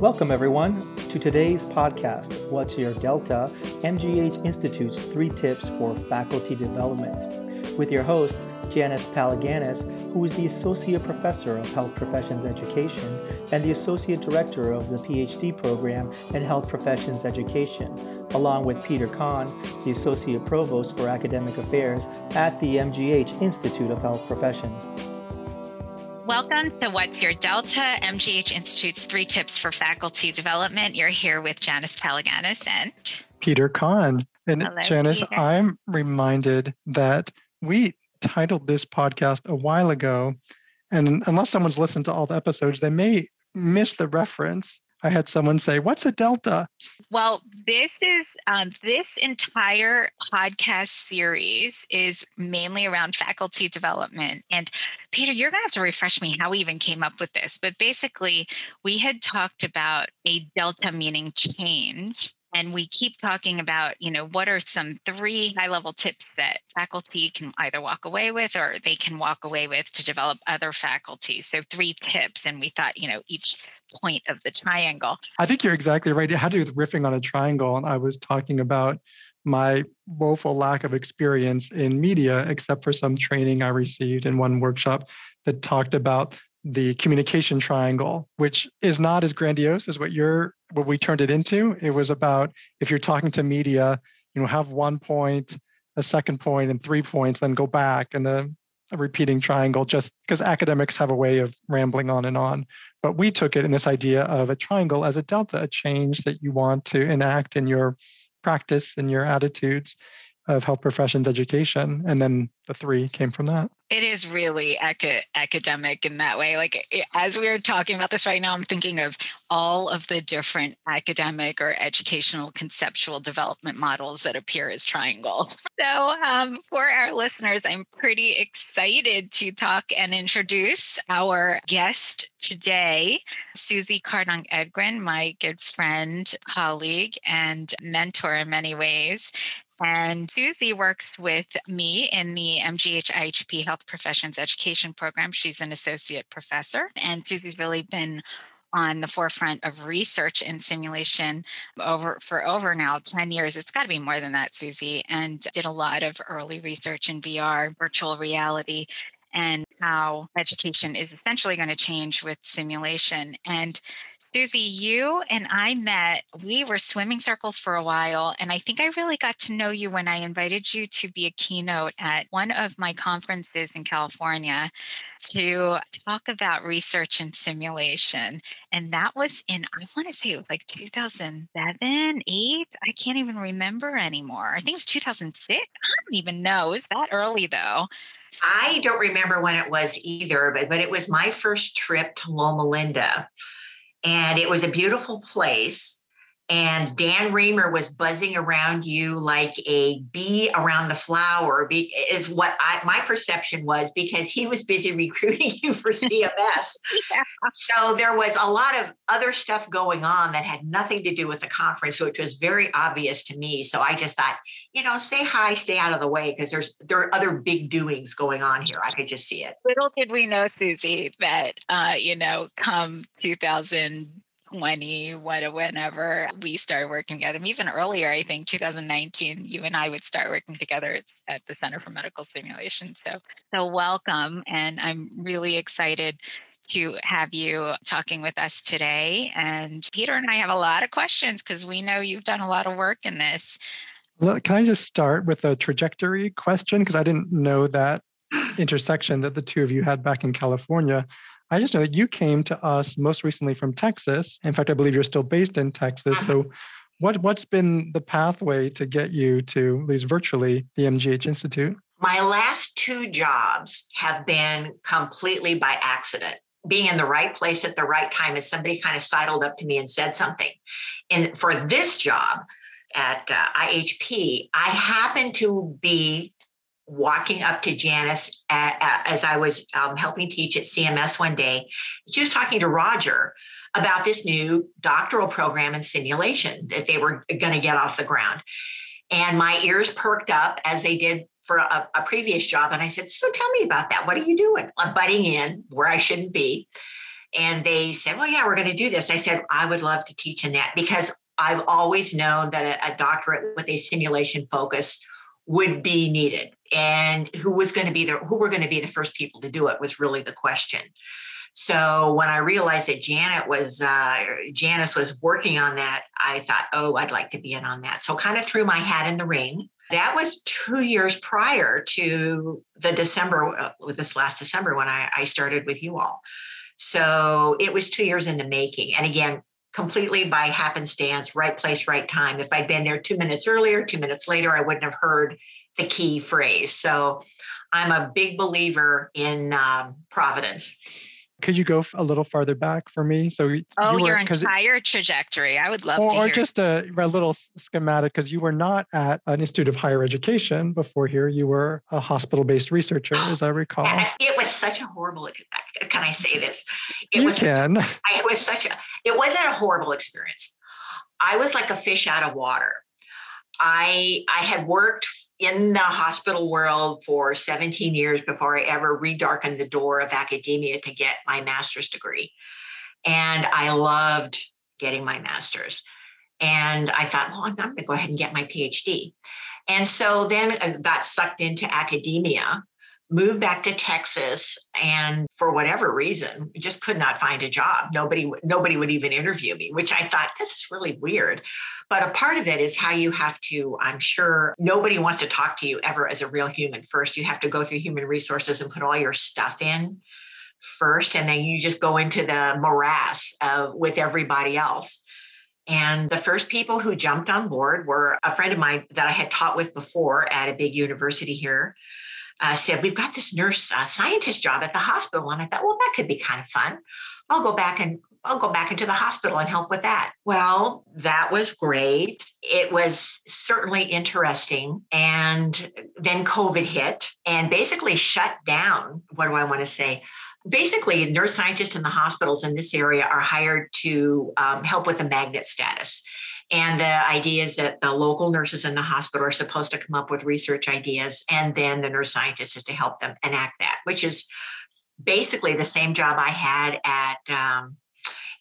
Welcome, everyone, to today's podcast What's Your Delta? MGH Institute's three tips for faculty development. With your host, Janice Palaganas, who is the Associate Professor of Health Professions Education and the Associate Director of the PhD program in Health Professions Education, along with Peter Cahn, the Associate Provost for Academic Affairs at the MGH Institute of Health Professions. To What's Your Delta, MGH Institute's three tips for faculty development. You're here with Janice Palaganas and Peter Cahn. And Hello, Janice, Peter. I'm reminded that we titled this podcast a while ago. And unless someone's listened to all the episodes, they may miss the reference. I had someone say, What's a delta? Well, this is um, this entire podcast series is mainly around faculty development. And Peter, you're going to have to refresh me how we even came up with this. But basically, we had talked about a delta meaning change. And we keep talking about, you know, what are some three high level tips that faculty can either walk away with or they can walk away with to develop other faculty. So, three tips. And we thought, you know, each point of the triangle. I think you're exactly right. It had to do with riffing on a triangle. And I was talking about my woeful lack of experience in media, except for some training I received in one workshop that talked about the communication triangle, which is not as grandiose as what you're what we turned it into. It was about if you're talking to media, you know, have one point, a second point, and three points, then go back and a, a repeating triangle, just because academics have a way of rambling on and on. But we took it in this idea of a triangle as a delta, a change that you want to enact in your practice and your attitudes of health professions education. And then the three came from that. It is really aca- academic in that way. Like it, as we are talking about this right now, I'm thinking of all of the different academic or educational conceptual development models that appear as triangles. So, um, for our listeners, I'm pretty excited to talk and introduce our guest today, Susie Kardong-Edgren, my good friend, colleague, and mentor in many ways. And Susie works with me in the MGH IHP Health Professions Education Program. She's an associate professor, and Susie's really been on the forefront of research and simulation over for over now 10 years. It's got to be more than that, Susie, and did a lot of early research in VR, virtual reality, and how education is essentially going to change with simulation. And Susie, you and I met, we were swimming circles for a while. And I think I really got to know you when I invited you to be a keynote at one of my conferences in California to talk about research and simulation. And that was in, I want to say it was like 2007, eight. I can't even remember anymore. I think it was 2006. I don't even know. It was that early though. I don't remember when it was either, but, but it was my first trip to Loma Linda. And it was a beautiful place. And Dan Raemer was buzzing around you like a bee around the flower, be, is what I, my perception was because he was busy recruiting you for CMS. Yeah. So there was a lot of other stuff going on that had nothing to do with the conference, which was very obvious to me. So I just thought, you know, say hi, stay out of the way because there's there are other big doings going on here. I could just see it. Little did we know, Susie, that uh, you know, come 2020, what whenever we started working together, even earlier, I think 2019, you and I would start working together at the Center for Medical Simulation. So, so welcome, and I'm really excited to have you talking with us today. And Peter and I have a lot of questions because we know you've done a lot of work in this. Well, Can I just start with a trajectory question? Because I didn't know that intersection that the two of you had back in California. I just know that you came to us most recently from Texas. In fact, I believe you're still based in Texas. So, what, what's been the pathway to get you to, at least virtually, the MGH Institute? My last two jobs have been completely by accident. Being in the right place at the right time, and somebody kind of sidled up to me and said something. And for this job at uh, IHP, I happened to be walking up to Janice at, at- as I was um, helping teach at CMS one day. She was talking to Roger about this new doctoral program in simulation that they were going to get off the ground. And my ears perked up as they did for a, a previous job. And I said, So tell me about that. What are you doing? I'm butting in where I shouldn't be. And they said, Well, yeah, we're going to do this. I said, I would love to teach in that because I've always known that a, a doctorate with a simulation focus would be needed. And who was going to be the who were going to be the first people to do it was really the question. So when I realized that Janet was uh, Janice was working on that, I thought, oh, I'd like to be in on that. So kind of threw my hat in the ring. That was two years prior to the December, uh, with this last December when I, I started with you all. So it was two years in the making. And again, completely by happenstance, right place, right time. If I'd been there two minutes earlier, two minutes later, I wouldn't have heard the key phrase. So I'm a big believer in um, providence could you go a little farther back for me? So oh, you were, your entire trajectory. I would love or, to. Or just a, a little schematic, because you were not at an institute of higher education before here. You were a hospital-based researcher, as I recall. it was such a horrible. Uh, can I say this? It you was. Can. it was such a. It wasn't a horrible experience. I was like a fish out of water. I I had worked in the hospital world for 17 years before I ever redarkened the door of academia to get my master's degree. And I loved getting my master's. And I thought, well, I'm going to go ahead and get my PhD. And so then I got sucked into academia moved back to Texas and for whatever reason just could not find a job. Nobody nobody would even interview me which I thought this is really weird. But a part of it is how you have to I'm sure nobody wants to talk to you ever as a real human first. You have to go through human resources and put all your stuff in first and then you just go into the morass of with everybody else. And the first people who jumped on board were a friend of mine that I had taught with before at a big university here uh, said, We've got this nurse uh, scientist job at the hospital. And I thought, Well, that could be kind of fun. I'll go back and I'll go back into the hospital and help with that. Well, that was great. It was certainly interesting. And then COVID hit and basically shut down. What do I want to say? Basically, nurse scientists in the hospitals in this area are hired to um, help with the magnet status. And the idea is that the local nurses in the hospital are supposed to come up with research ideas, and then the nurse scientist is to help them enact that, which is basically the same job I had at um,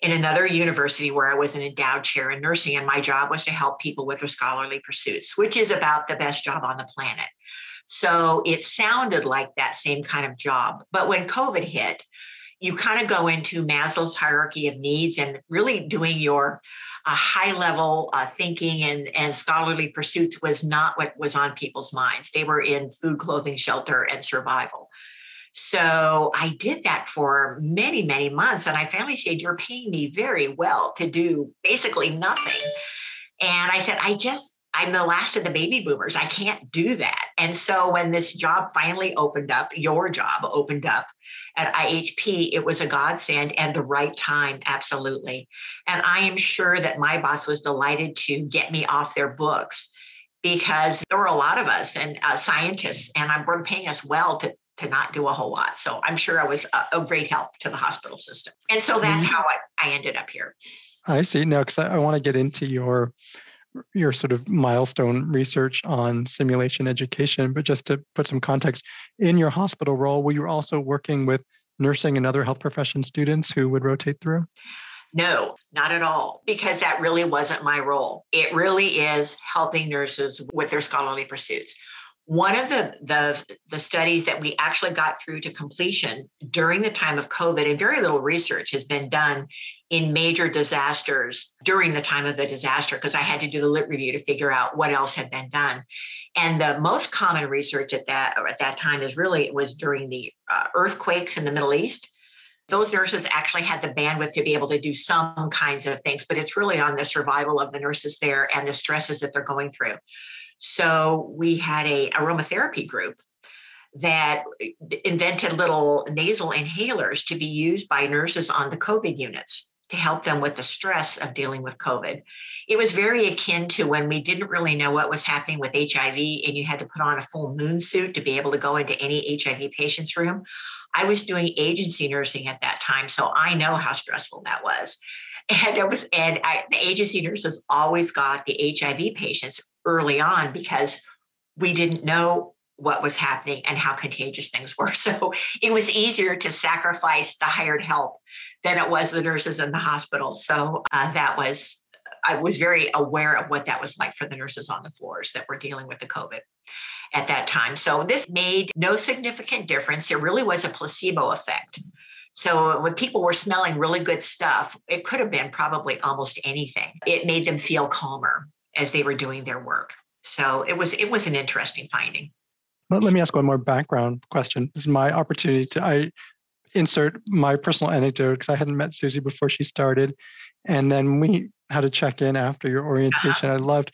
in another university where I was an endowed chair in nursing, and my job was to help people with their scholarly pursuits, which is about the best job on the planet. So it sounded like that same kind of job. But when COVID hit, you kind of go into Maslow's hierarchy of needs and really doing your uh, high level uh, thinking and, and scholarly pursuits was not what was on people's minds. They were in food, clothing, shelter, and survival. So I did that for many, many months. And I finally said, You're paying me very well to do basically nothing. And I said, I just, I'm the last of the baby boomers. I can't do that. And so when this job finally opened up, your job opened up at IHP, it was a godsend and the right time, absolutely. And I am sure that my boss was delighted to get me off their books because there were a lot of us and uh, scientists, and I'm we're paying us well to to not do a whole lot. So I'm sure I was a, a great help to the hospital system. And so that's mm-hmm. how I, I ended up here. I see. Now, because I, I want to get into your your sort of milestone research on simulation education, but just to put some context, in your hospital role, were you also working with nursing and other health profession students who would rotate through? No, not at all, because that really wasn't my role. It really is helping nurses with their scholarly pursuits. One of the, the, the studies that we actually got through to completion during the time of COVID, and very little research has been done in major disasters during the time of the disaster, because I had to do the lit review to figure out what else had been done. And the most common research at that at that time is really it was during the uh, earthquakes in the Middle East. Those nurses actually had the bandwidth to be able to do some kinds of things, but it's really on the survival of the nurses there and the stresses that they're going through. So we had a aromatherapy group that eh, invented little nasal inhalers to be used by nurses on the COVID units to help them with the stress of dealing with COVID. It was very akin to when we didn't really know what was happening with HIV and you had to put on a full moon suit to be able to go into any HIV patient's room. I was doing agency nursing at that time, so I know how stressful that was. And it was, and I, the agency nurses always got the HIV patients early on because we didn't know what was happening and how contagious things were. So it was easier to sacrifice the hired help than it was the nurses in the hospital. So uh, that was, I was very aware of what that was like for the nurses on the floors that were dealing with the COVID at that time. So this made no significant difference. It really was a placebo effect. So when people were smelling really good stuff, it could have been probably almost anything. It made them feel calmer as they were doing their work. So it was it was an interesting finding. Let, let me ask one more background question. This is my opportunity to I insert my personal anecdote because I hadn't met Susie before she started. And then we had a check in after your orientation. Uh-huh. I loved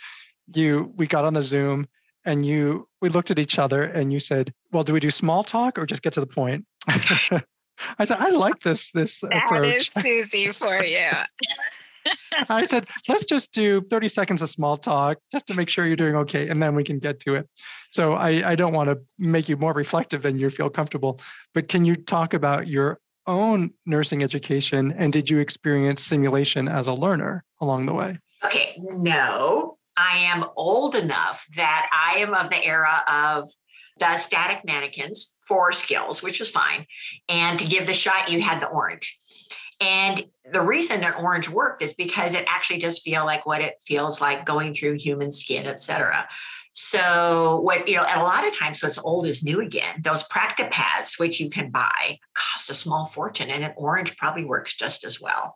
you. We got on the Zoom and you we looked at each other and you said, "Well, do we do small talk or just get to the point?" I said, "I like this this that approach." That is Susie for you. I said, let's just do 30 seconds of small talk just to make sure you're doing okay, and then we can get to it. So I, I don't want to make you more reflective than you feel comfortable, but can you talk about your own nursing education and did you experience simulation as a learner along the way? Okay, no. I am old enough that I am of the era of the static mannequins for skills, which was fine. And to give the shot, you had the orange. And the reason that orange worked is because it actually does feel like what it feels like going through human skin, et cetera. So what you know, and a lot of times what's old is new again. Those Practipads, which you can buy, cost a small fortune, and an orange probably works just as well.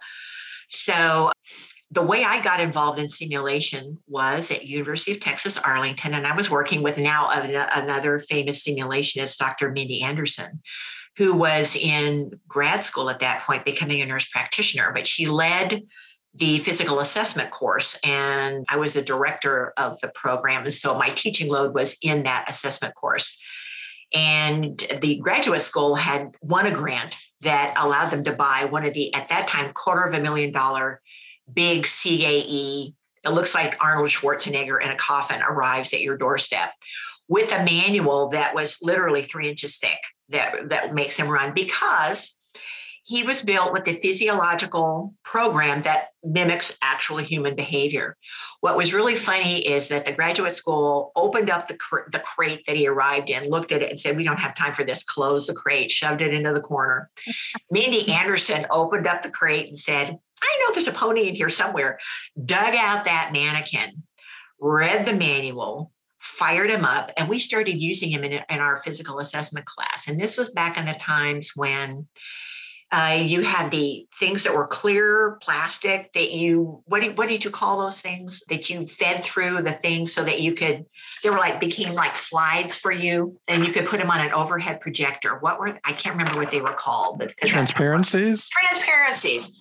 So the way I got involved in simulation was at University of Texas Arlington, and I was working with now another famous simulationist, Dr. Mindi Anderson, who was in grad school at that point, becoming a nurse practitioner, but she led the physical assessment course and I was the director of the program. And so my teaching load was in that assessment course. And the graduate school had won a grant that allowed them to buy one of the, at that time, quarter of a million dollar big CAE. It looks like Arnold Schwarzenegger in a coffin arrives at your doorstep with a manual that was literally three inches thick that, that makes him run because he was built with the physiological program that mimics actual human behavior. What was really funny is that the graduate school opened up the, cr- the crate that he arrived in, looked at it, and said, We don't have time for this. Closed the crate, shoved it into the corner. Mindi Anderson opened up the crate and said, I know there's a pony in here somewhere. Dug out that mannequin, read the manual, fired him up, and we started using him in, in our physical assessment class. And this was back in the times when uh, you had the things that were clear plastic that you what do, what did you call those things that you fed through the thing so that you could they were like became like slides for you and you could put them on an overhead projector. What were I can't remember what they were called, but transparencies. Transparencies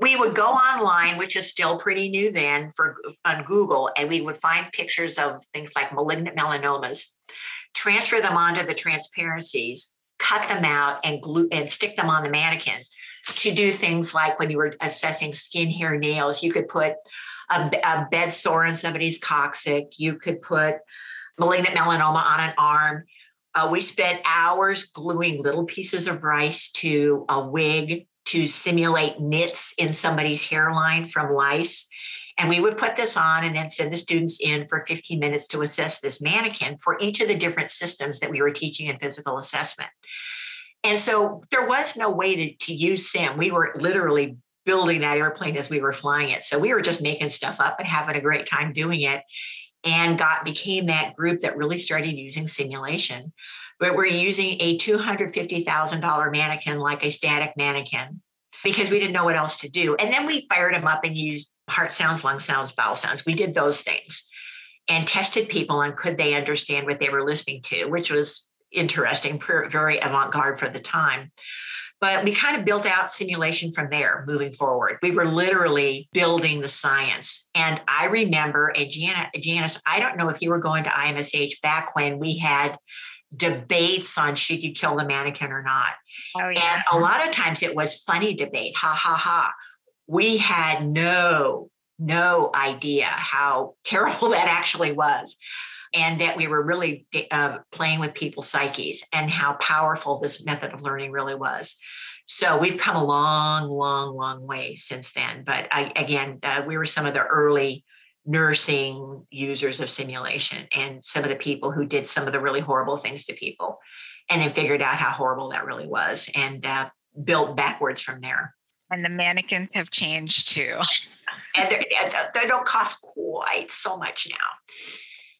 we would go online, which is still pretty new then for on Google, and we would find pictures of things like malignant melanomas, transfer them onto the transparencies, cut them out, and glue and stick them on the mannequins to do things like when you were assessing skin, hair, nails, you could put a, a bed sore in somebody's coccyx, you could put malignant melanoma on an arm. Uh, we spent hours gluing little pieces of rice to a wig to simulate nits in somebody's hairline from lice. And we would put this on and then send the students in for 15 minutes to assess this mannequin for each of the different systems that we were teaching in physical assessment. And so there was no way to, to use SIM. We were literally building that airplane as we were flying it. So we were just making stuff up and having a great time doing it and got became that group that really started using simulation but we're using a $250,000 mannequin like a static mannequin because we didn't know what else to do. And then we fired them up and used heart sounds, lung sounds, bowel sounds. We did those things and tested people on could they understand what they were listening to, which was interesting, very avant garde for the time. But we kind of built out simulation from there moving forward. We were literally building the science. And I remember, and Janice, I don't know if you were going to IMSH back when we had debates on should you kill the mannequin or not. Oh, yeah. And a lot of times it was funny debate, ha ha ha. We had no, no idea how terrible that actually was. And that we were really uh, playing with people's psyches and how powerful this method of learning really was. So we've come a long, long, long way since then. But I, again, uh, we were some of the early nursing users of simulation and some of the people who did some of the really horrible things to people and then figured out how horrible that really was and uh, built backwards from there. And the mannequins have changed too. And they don't cost quite so much now.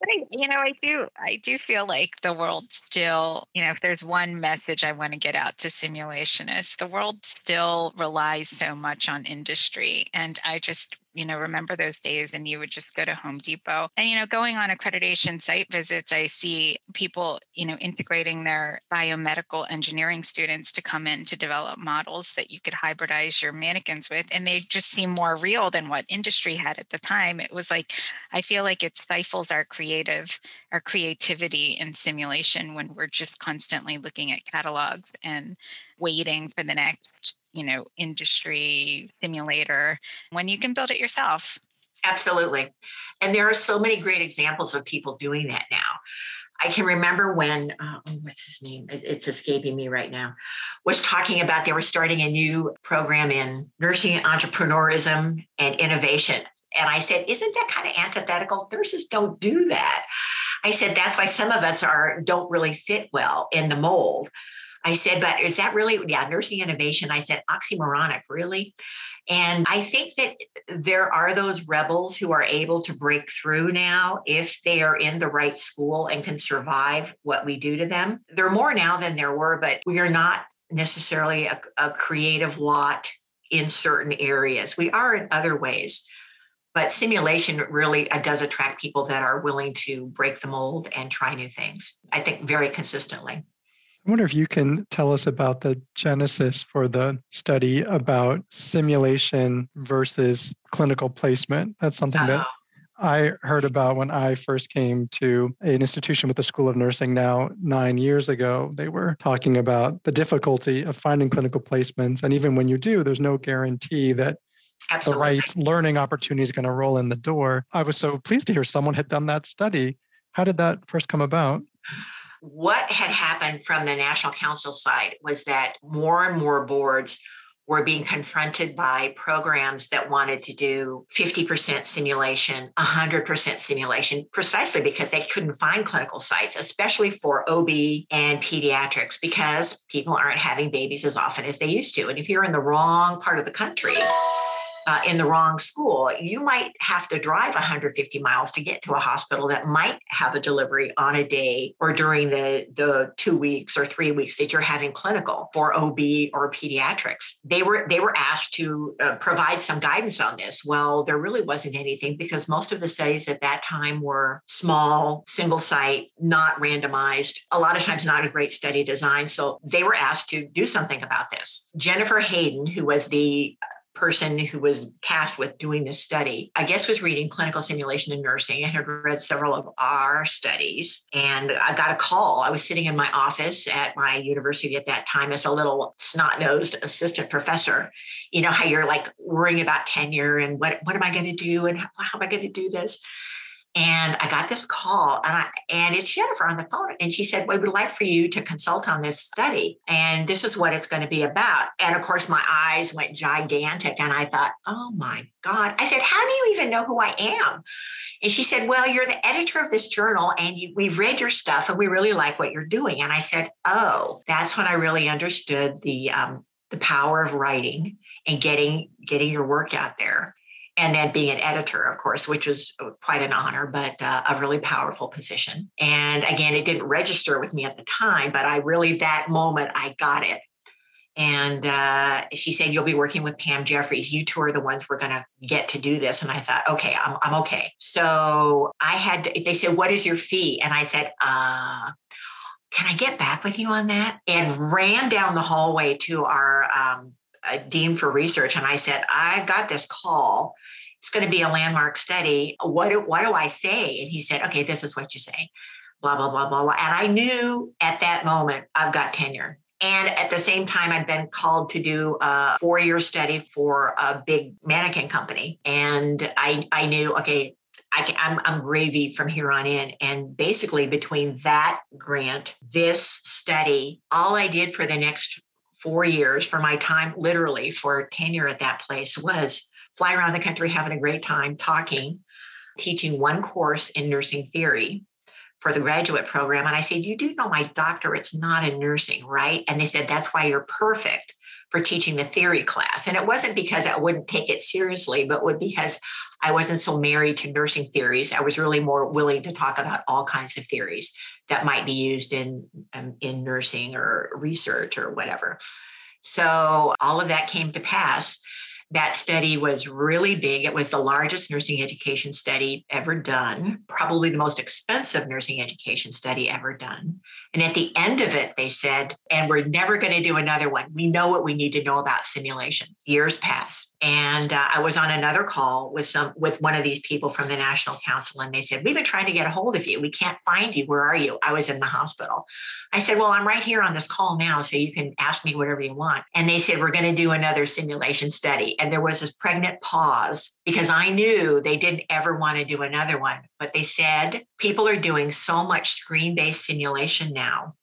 But I, you know, I do, I do feel like the world still, you know, if there's one message I want to get out to simulationists, the world still relies so much on industry. And I just you know, remember those days and you would just go to Home Depot. And, you know, going on accreditation site visits, I see people, you know, integrating their biomedical engineering students to come in to develop models that you could hybridize your mannequins with. And they just seem more real than what industry had at the time. It was like, I feel like it stifles our creative, our creativity in simulation when we're just constantly looking at catalogs and waiting for the next you know industry simulator when you can build it yourself absolutely and there are so many great examples of people doing that now I can remember when, uh, oh, what's his name? It's escaping me right now, was talking about they were starting a new program in nursing entrepreneurism and innovation. And I said, Isn't that kind of antithetical? Nurses don't do that. I said, That's why some of us are don't really fit well in the mold. I said, but is that really, yeah, nursing innovation? I said, oxymoronic, really? And I think that there are those rebels who are able to break through now if they are in the right school and can survive what we do to them. There are more now than there were, but we are not necessarily a, a creative lot in certain areas. We are in other ways. But simulation really uh, does attract people that are willing to break the mold and try new things, I think, very consistently. I wonder if you can tell us about the genesis for the study about simulation versus clinical placement. That's something uh-huh. that I heard about when I first came to an institution with the School of Nursing now nine years ago. They were talking about the difficulty of finding clinical placements. And even when you do, there's no guarantee that Absolutely. the right learning opportunity is going to roll in the door. I was so pleased to hear someone had done that study. How did that first come about? What had happened from the National Council side was that more and more boards were being confronted by programs that wanted to do 50% simulation, 100% simulation, precisely because they couldn't find clinical sites, especially for OB and pediatrics, because people aren't having babies as often as they used to. And if you're in the wrong part of the country, uh, in the wrong school, you might have to drive 150 miles to get to a hospital that might have a delivery on a day or during the, the two weeks or three weeks that you're having clinical for OB or pediatrics. They were they were asked to uh, provide some guidance on this. Well, there really wasn't anything because most of the studies at that time were small, single site, not randomized. A lot of times, not a great study design. So they were asked to do something about this. Jennifer Hayden, who was the person who was tasked with doing this study, I guess was reading clinical simulation in nursing and had read several of our studies. And I got a call. I was sitting in my office at my university at that time as a little snot nosed assistant professor. You know, how you're like worrying about tenure and what, what am I going to do and how, how am I going to do this? And I got this call, and, I, and it's Jennifer on the phone. And she said, We would like for you to consult on this study. And this is what it's going to be about. And of course, my eyes went gigantic. And I thought, Oh my God. I said, How do you even know who I am? And she said, Well, you're the editor of this journal, and you, we've read your stuff, and we really like what you're doing. And I said, Oh, that's when I really understood the, um, the power of writing and getting getting your work out there and then being an editor, of course, which was uh, quite an honor, but uh, a really powerful position. And again, it didn't register with me at the time, but I really, that moment, I got it. And uh, she said, You'll be working with Pam Jeffries. You two are the ones we're going to get to do this. And I thought, Okay, I'm, I'm okay. So I had, to, they said, What is your fee? And I said, uh, Can I get back with you on that? And ran down the hallway to our um, dean for research. And I said, I got this call it's going to be a landmark study. What do, what do I say? And he said, okay, this is what you say, blah, blah, blah, blah, blah. And I knew at that moment I've got tenure. And at the same time, I'd been called to do a four year study for a big mannequin company. And I, I knew, okay, I I'm gravy from here on in. And basically, between that grant, this study, all I did for the next four years for my time, literally for tenure at that place, was fly around the country having a great time talking teaching one course in nursing theory for the graduate program. And I said, You do know my doctorate's not in nursing, right? And they said, That's why you're perfect for teaching the theory class. And it wasn't because I wouldn't take it seriously, but would because I wasn't so married to nursing theories. I was really more willing to talk about all kinds of theories that might be used in um, in nursing or research or whatever. So all of that came to pass. That study was really big. It was the largest nursing education study ever done, probably the most expensive nursing education study ever done. And at the end of it, they said, and we're never going to do another one. We know what we need to know about simulation. Years pass. And uh, I was on another call with some with one of these people from the National Council, and they said, We've been trying to get a hold of you. We can't find you. Where are you? I was in the hospital. I said, Well, I'm right here on this call now, so you can ask me whatever you want. And they said, We're going to do another simulation study. And there was this pregnant pause because I knew they didn't ever want to do another one. But they said, People are doing so much screen based simulation now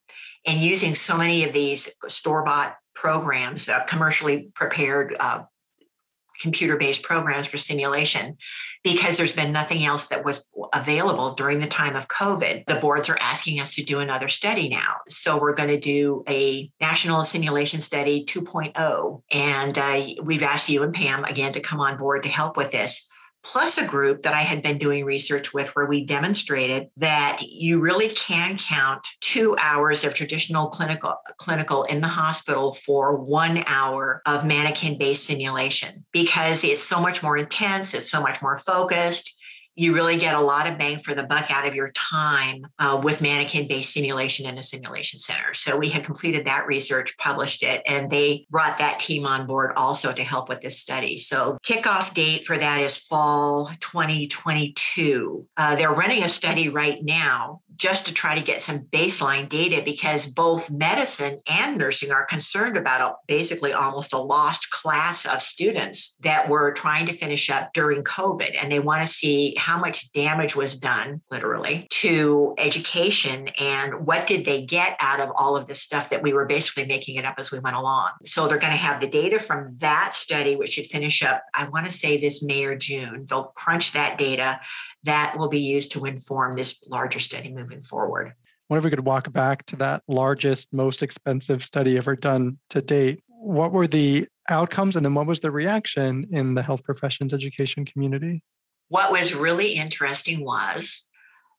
and using so many of these store bought programs, uh, commercially prepared uh, computer based programs for simulation because there's been nothing else that was available during the time of COVID. The boards are asking us to do another study now. So we're going to do a national simulation study 2.0. And uh, we've asked you and Pam again to come on board to help with this plus a group that I had been doing research with where we demonstrated that you really can count two hours of traditional clinical clinical in the hospital for one hour of mannequin based simulation because it's so much more intense, it's so much more focused you really get a lot of bang for the buck out of your time uh, with mannequin based simulation in a simulation center. So we had completed that research, published it, and they brought that team on board also to help with this study. So kickoff date for that is fall 2022. Uh, they're running a study right now just to try to get some baseline data because both medicine and nursing are concerned about a, basically almost a lost class of students that were trying to finish up during COVID. And they want to see how much damage was done, literally, to education and what did they get out of all of this stuff that we were basically making it up as we went along. So they're going to have the data from that study, which should finish up, I want to say this May or June. They'll crunch that data that will be used to inform this larger study moving forward. Wonder if we could walk back to that largest, most expensive study ever done to date. What were the outcomes and then what was the reaction in the health professions education community? What was really interesting was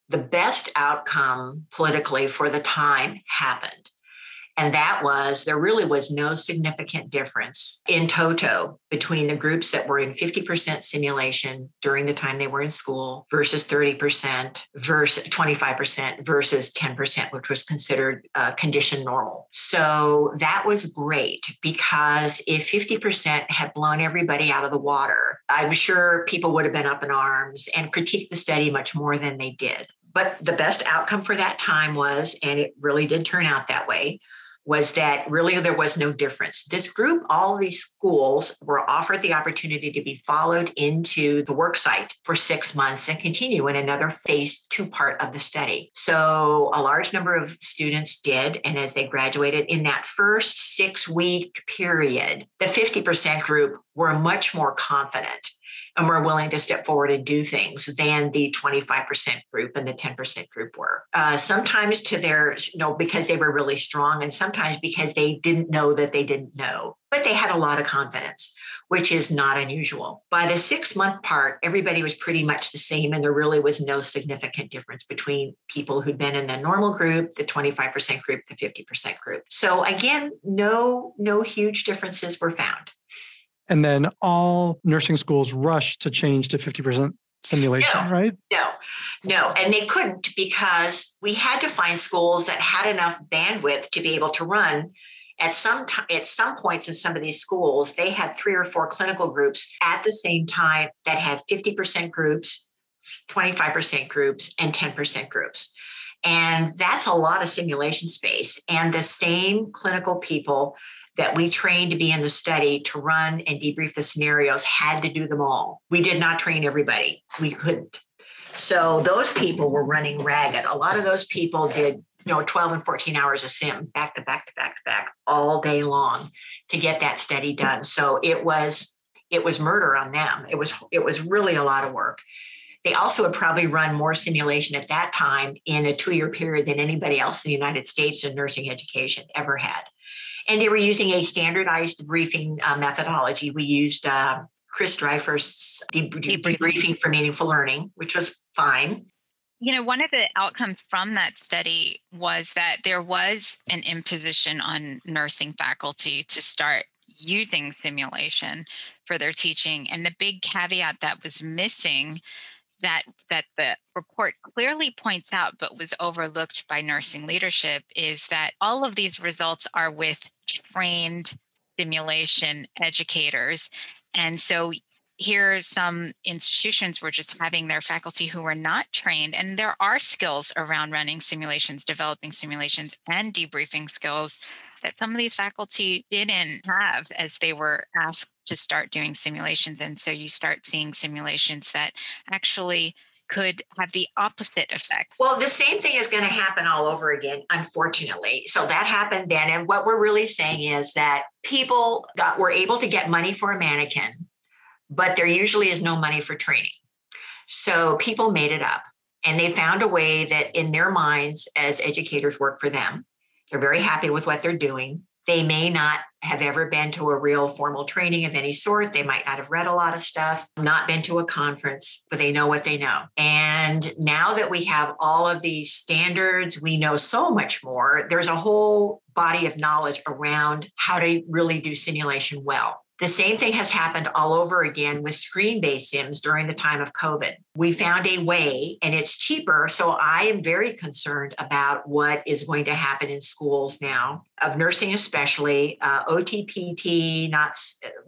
the best outcome politically for the time happened. And that was there really was no significant difference in toto between the groups that were in 50% simulation during the time they were in school versus 30% versus 25% versus 10%, which was considered uh, condition normal. So that was great because if 50% had blown everybody out of the water, I'm sure people would have been up in arms and critiqued the study much more than they did. But the best outcome for that time was, and it really did turn out that way, was that really there was no difference. This group, all these schools were offered the opportunity to be followed into the work site for six months and continue in another phase two part of the study. So a large number of students did. And as they graduated in that first six week period, the 50% group were much more confident and were willing to step forward and do things than the 25% group and the 10% group were. Uh, sometimes to their, you know, because they were really strong, and sometimes because they didn't know that they didn't know, but they had a lot of confidence, which is not unusual. By the six month part, everybody was pretty much the same, and there really was no significant difference between people who'd been in the normal group, the 25% group, the 50% group. So again, no, no huge differences were found. And then all nursing schools rushed to change to 50% simulation, no, right? No, no. And they couldn't because we had to find schools that had enough bandwidth to be able to run. At some t- at some points in some of these schools, they had three or four clinical groups at the same time that had 50% groups, 25% groups, and 10% groups. And that's a lot of simulation space. And the same clinical people that we trained to be in the study to run and debrief the scenarios had to do them all. We did not train everybody. We couldn't. So those people were running ragged. A lot of those people did, you know, 12 and 14 hours of sim back to back to back to back all day long to get that study done. So it was it was murder on them. It was it was really a lot of work. They also had probably run more simulation at that time in a two year period than anybody else in the United States in nursing education ever had. And they were using a standardized briefing uh, methodology. We used uh, Chris debriefing. debriefing for meaningful learning, which was fine. You know, one of the outcomes from that study was that there was an imposition on nursing faculty to start using simulation for their teaching. And the big caveat that was missing that that the report clearly points out but was overlooked by nursing leadership is that all of these results are with trained simulation educators. And so here some institutions were just having their faculty who were not trained and there are skills around running simulations developing simulations and debriefing skills that some of these faculty didn't have as they were asked to start doing simulations and so you start seeing simulations that actually could have the opposite effect. Well, the same thing is going to happen all over again, unfortunately. So that happened then. And what we're really saying is that people got, were able to get money for a mannequin but there usually is no money for training. So people made it up and they found a way that in their minds as educators work for them. They're very happy with what they're doing. They may not have ever been to a real formal training of any sort. They might not have read a lot of stuff, not been to a conference, but they know what they know. And now that we have all of these standards, we know so much more. There's a whole body of knowledge around how to really do simulation well. The same thing has happened all over again with screen based sims during the time of COVID. We found a way and it's cheaper. So I am very concerned about what is going to happen in schools now, of nursing especially, uh, OTPT, not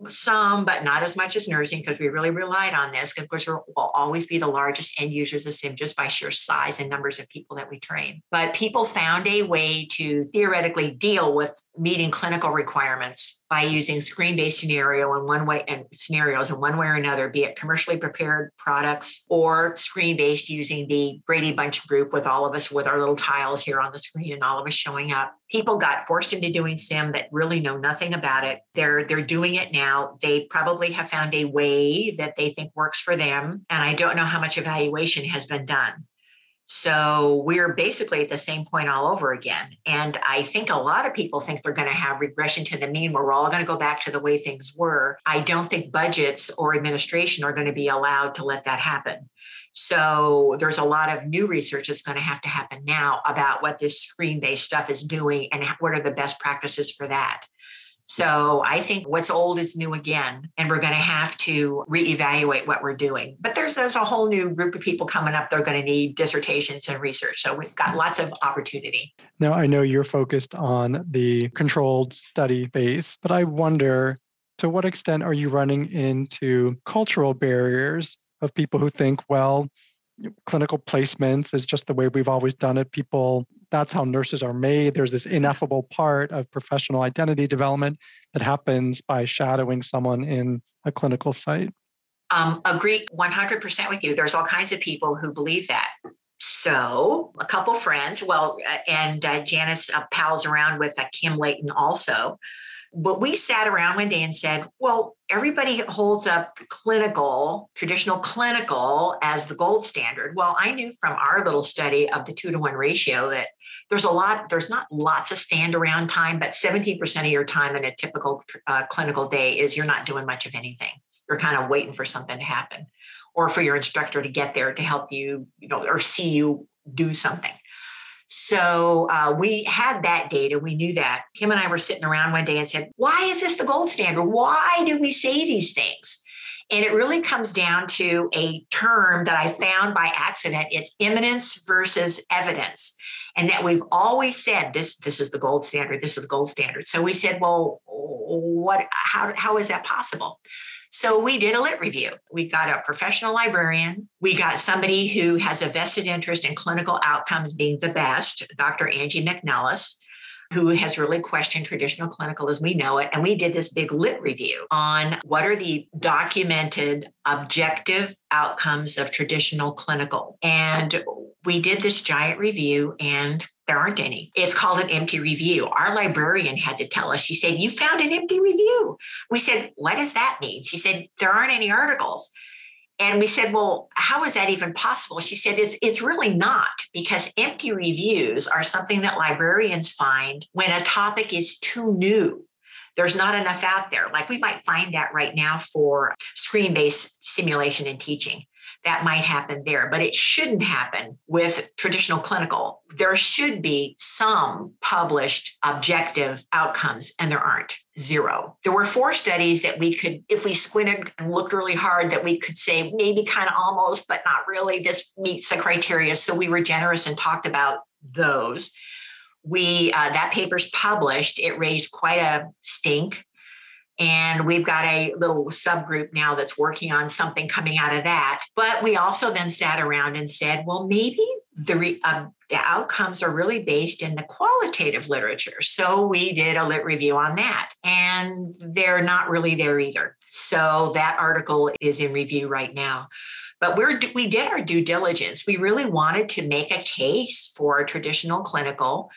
some, but not as much as nursing because we really relied on this. Of course, we will always be the largest end users of sim just by sheer size and numbers of people that we train. But people found a way to theoretically deal with meeting clinical requirements by using screen-based scenario in one way and scenarios in one way or another, be it commercially prepared products or screen-based using the Brady Bunch group with all of us with our little tiles here on the screen and all of us showing up. People got forced into doing sim that really know nothing about it. They're they're doing it now. They probably have found a way that they think works for them. And I don't know how much evaluation has been done. So we're basically at the same point all over again. And I think a lot of people think they're going to have regression to the mean where we're all going to go back to the way things were. I don't think budgets or administration are going to be allowed to let that happen. So there's a lot of new research that's going to have to happen now about what this screen based stuff is doing and what are the best practices for that. So I think what's old is new again, and we're going to have to reevaluate what we're doing. But there's there's a whole new group of people coming up. They're going to need dissertations and research. So we've got lots of opportunity. Now I know you're focused on the controlled study phase, but I wonder to what extent are you running into cultural barriers of people who think, well, clinical placements is just the way we've always done it. People, that's how nurses are made. There's this ineffable part of professional identity development that happens by shadowing someone in a clinical site. Um, agree 100% with you. There's all kinds of people who believe that. So, a couple friends, well, uh, and uh, Janice uh, pals around with uh, Kim Leighton also but we sat around one day and said, well, everybody holds up clinical, traditional clinical as the gold standard. Well, I knew from our little study of the two to one ratio that there's a lot, there's not lots of stand around time, but 17% of your time in a typical uh, clinical day is you're not doing much of anything. You're kind of waiting for something to happen or for your instructor to get there to help you, you know, or see you do something. So uh, we had that data. We knew that. Kim and I were sitting around one day and said, Why is this the gold standard? Why do we say these things? And it really comes down to a term that I found by accident. It's eminence versus evidence. And that we've always said this, this is the gold standard, this is the gold standard. So we said, well, what how, how is that possible? So we did a lit review. We got a professional librarian. We got somebody who has a vested interest in clinical outcomes being the best, Dr. Angie McNelis who has really questioned traditional clinical as we know it. And we did this big lit review on what are the documented objective outcomes of traditional clinical. And we did this giant review and there aren't any. It's called an empty review. Our librarian had to tell us, she said, You found an empty review. We said, What does that mean? She said, There aren't any articles. And we said, well, how is that even possible? She said, it's, it's really not because empty reviews are something that librarians find when a topic is too new. There's not enough out there. Like we might find that right now for screen based simulation and teaching that might happen there, but it shouldn't happen with traditional clinical. There should be some published objective outcomes, and there aren't. Zero. There were four studies that we could, if we squinted and looked really hard, that we could say maybe kind of almost, but not really. This meets the criteria. So we were generous and talked about those. We uh, that paper's published. It raised quite a stink and we've got a little subgroup now that's working on something coming out of that. But we also then sat around and said, well, maybe the, re- uh, the outcomes are really based in the qualitative literature. So we did a lit review on that, and they're not really there either. So that article is in review right now. But we're, we did our due diligence. We really wanted to make a case for traditional clinical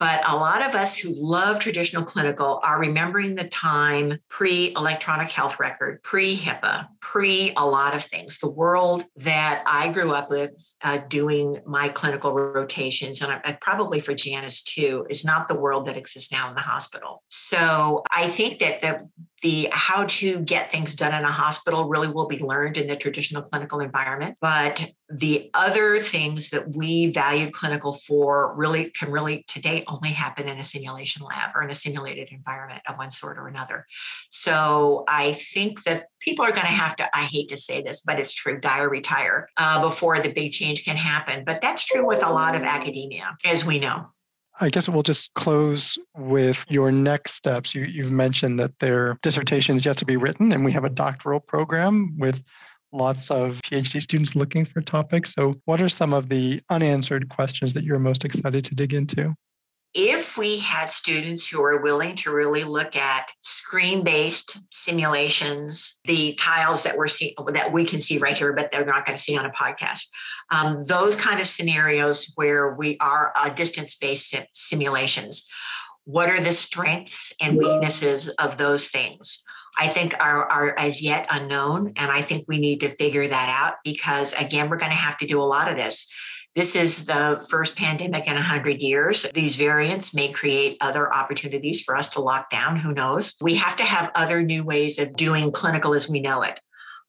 but a lot of us who love traditional clinical are remembering the time pre electronic health record, pre HIPAA, pre a lot of things. The world that I grew up with uh, doing my clinical rotations, and I, probably for Janice too, is not the world that exists now in the hospital. So I think that the the how to get things done in a hospital really will be learned in the traditional clinical environment. But the other things that we valued clinical for really can really today only happen in a simulation lab or in a simulated environment of one sort or another. So i think that people are going to have to i hate to say this but it's true die or retire uh, before the big change can happen. But that's true with a lot of academia as we know I guess we'll just close with your next steps. You, you've mentioned that their dissertation is yet to be written, and we have a doctoral program with lots of PhD students looking for topics. So, what are some of the unanswered questions that you're most excited to dig into? If we had students who are willing to really look at screen-based simulations, the tiles that we're seeing that we can see right here, but they're not going to see on a podcast, um, those kind of scenarios where we are uh, distance-based simulations. What are the strengths and weaknesses of those things? I think are, are as yet unknown. And I think we need to figure that out because, again, we're going to have to do a lot of this this is the first pandemic in 100 years. These variants may create other opportunities for us to lock down. Who knows? We have to have other new ways of doing clinical as we know it.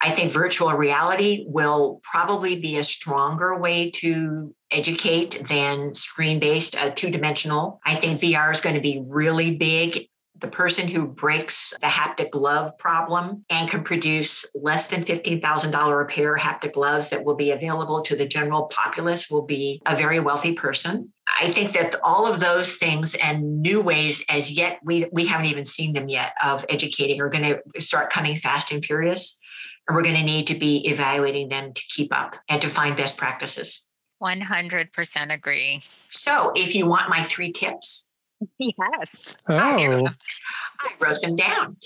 I think virtual reality will probably be a stronger way to educate than screen based, uh, two dimensional. I think VR is going to be really big the person who breaks the haptic glove problem and can produce less than $15,000 a pair haptic gloves that will be available to the general populace will be a very wealthy person. I think that all of those things and new ways, as yet we, we haven't even seen them yet, of educating are going to start coming fast and furious. And we're going to need to be evaluating them to keep up and to find best practices. 100% agree. So, if you want my three tips, Yes. Oh. I wrote them down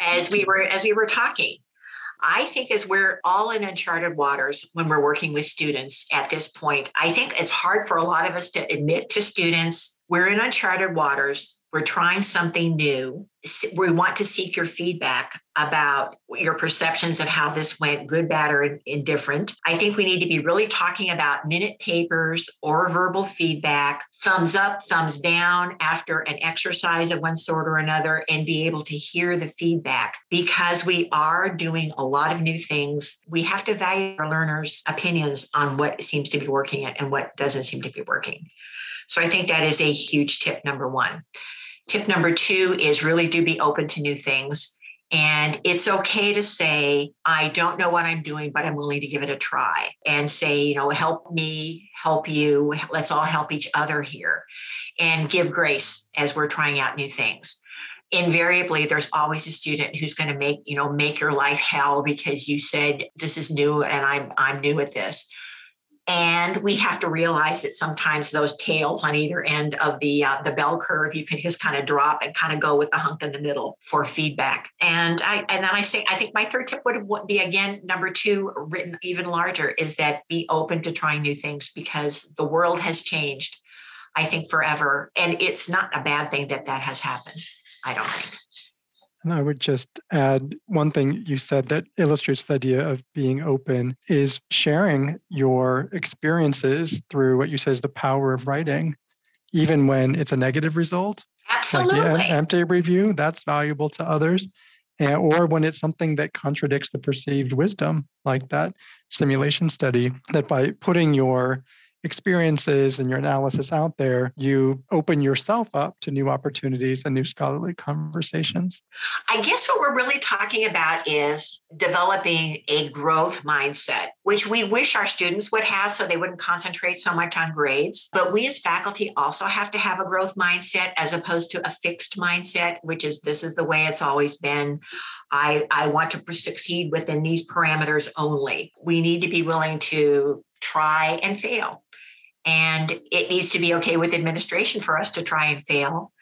as we were as we were talking. I think as we're all in uncharted waters when we're working with students at this point, I think it's hard for a lot of us to admit to students we're in uncharted waters we're trying something new. We want to seek your feedback about your perceptions of how this went, good, bad, or indifferent. I think we need to be really talking about minute papers or verbal feedback, thumbs up, thumbs down after an exercise of one sort or another, and be able to hear the feedback because we are doing a lot of new things. We have to value our learners' opinions on what seems to be working and what doesn't seem to be working. So I think that is a huge tip number one. Tip number two is really do be open to new things. And it's okay to say, I don't know what I'm doing, but I'm willing to give it a try and say, you know, help me, help you. Let's all help each other here and give grace as we're trying out new things. Invariably, there's always a student who's going to make, you know, make your life hell because you said this is new and I'm I'm new at this. And we have to realize that sometimes those tails on either end of the uh, the bell curve, you can just kind of drop and kind of go with the hunk in the middle for feedback. And I and then I say I think my third tip would be again number two, written even larger, is that be open to trying new things because the world has changed. I think forever, and it's not a bad thing that that has happened. I don't think. And I would just add one thing you said that illustrates the idea of being open is sharing your experiences through what you say is the power of writing, even when it's a negative result. Absolutely. Like empty review, that's valuable to others. And, or when it's something that contradicts the perceived wisdom, like that simulation study, that by putting your experiences and your analysis out there, you open yourself up to new opportunities and new scholarly conversations. I guess what we're really talking about is developing a growth mindset, which we wish our students would have so they wouldn't concentrate so much on grades. But we as faculty also have to have a growth mindset as opposed to a fixed mindset, which is this is the way it's always been. I, I want to succeed within these parameters only. We need to be willing to try and fail. And it needs to be okay with administration for us to try and fail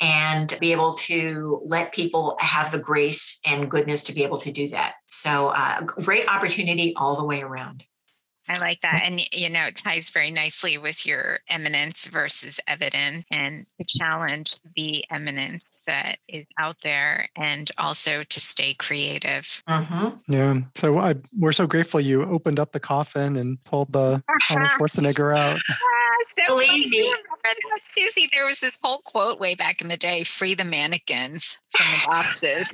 and be able to let people have the grace and goodness to be able to do that. So, uh, great opportunity all the way around. I like that. And, you know, it ties very nicely with your eminence versus evidence and to challenge the eminence that is out there and also to stay creative. Mm-hmm. Yeah. So I, we're so grateful you opened up the coffin and pulled the Arnold Schwarzenegger out. so Believe me. Susie, there was this whole quote way back in the day free the mannequins from the boxes.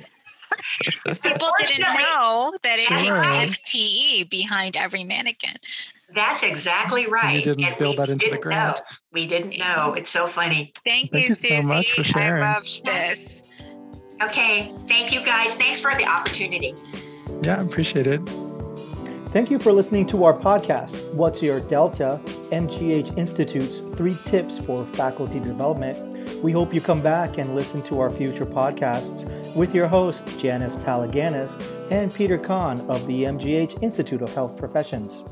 People didn't know that it takes an FTE behind every mannequin. That's exactly right. You didn't and build that into the grant. Know. We didn't know. It's so funny. Thank, Thank you, you Susie. so much for sharing. I loved this. Okay. Thank you guys. Thanks for the opportunity. Yeah, I appreciate it. Thank you for listening to our podcast, What's Your Delta? MGH Institute's three tips for faculty development we hope you come back and listen to our future podcasts with your host, Janice Palaganas and Peter Cahn of the MGH Institute of Health Professions.